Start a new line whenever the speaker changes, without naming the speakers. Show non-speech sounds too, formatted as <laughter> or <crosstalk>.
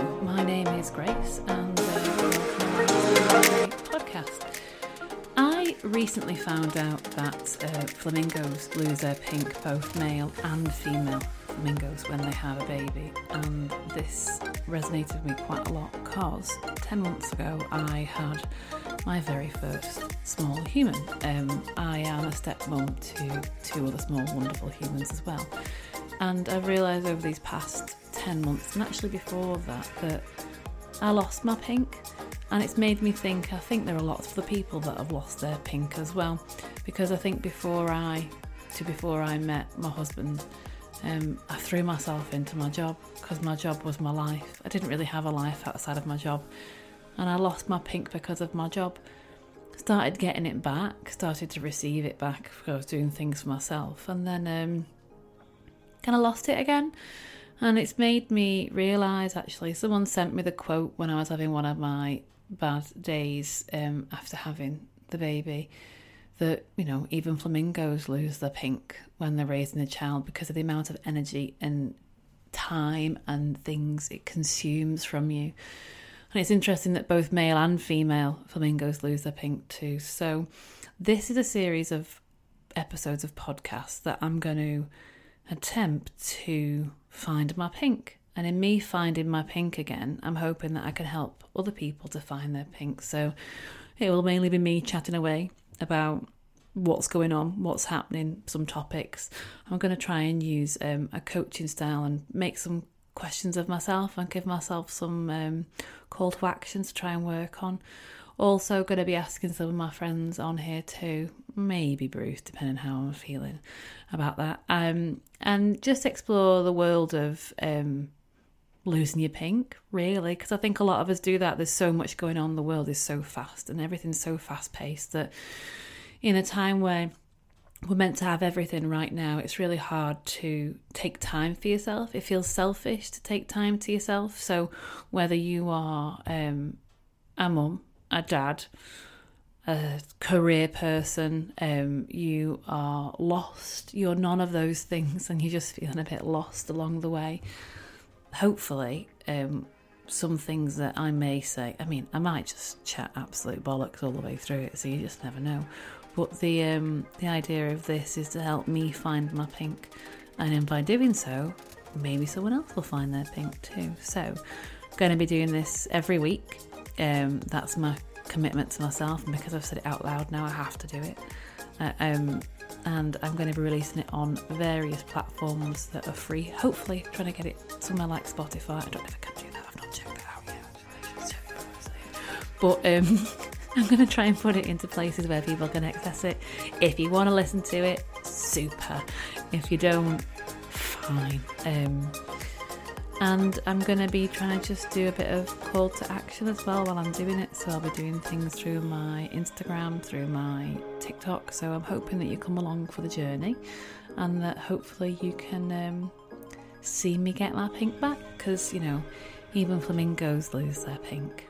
My name is Grace, and uh, welcome to my podcast. I recently found out that uh, flamingos lose their pink, both male and female flamingos, when they have a baby, and this resonated with me quite a lot because 10 months ago I had my very first small human. Um, I am a stepmom to two other small, wonderful humans as well. And I've realised over these past 10 months, and actually before that, that I lost my pink. And it's made me think, I think there are lots of the people that have lost their pink as well. Because I think before I, to before I met my husband, um, I threw myself into my job because my job was my life. I didn't really have a life outside of my job. And I lost my pink because of my job. Started getting it back, started to receive it back because I was doing things for myself. And then um, kind of lost it again. And it's made me realise actually, someone sent me the quote when I was having one of my bad days um, after having the baby that, you know, even flamingos lose their pink when they're raising a child because of the amount of energy and time and things it consumes from you. And it's interesting that both male and female flamingos lose their pink too. So, this is a series of episodes of podcasts that I'm going to attempt to find my pink. And in me finding my pink again, I'm hoping that I can help other people to find their pink. So it will mainly be me chatting away about what's going on, what's happening, some topics. I'm going to try and use um, a coaching style and make some questions of myself and give myself some um, call to action to try and work on. Also, going to be asking some of my friends on here too, maybe Bruce, depending how I'm feeling about that. Um, and just explore the world of um, losing your pink, really, because I think a lot of us do that. There's so much going on. The world is so fast and everything's so fast paced that in a time where we're meant to have everything right now, it's really hard to take time for yourself. It feels selfish to take time to yourself. So, whether you are um, a mum, a dad, a career person, um, you are lost, you're none of those things, and you're just feeling a bit lost along the way. Hopefully, um, some things that I may say, I mean, I might just chat absolute bollocks all the way through it, so you just never know. But the um, the idea of this is to help me find my pink, and then by doing so, maybe someone else will find their pink too. So, going to be doing this every week. Um, that's my commitment to myself, and because I've said it out loud now, I have to do it. Uh, um, and I'm going to be releasing it on various platforms that are free. Hopefully, trying to get it somewhere like Spotify. I don't know if I can do that. I've not checked that out yet. But um, <laughs> I'm going to try and put it into places where people can access it. If you want to listen to it, super. If you don't, fine. Um, and I'm going to be trying to just do a bit of call to action as well while I'm doing it. So I'll be doing things through my Instagram, through my TikTok. So I'm hoping that you come along for the journey and that hopefully you can um, see me get my pink back because, you know, even flamingos lose their pink.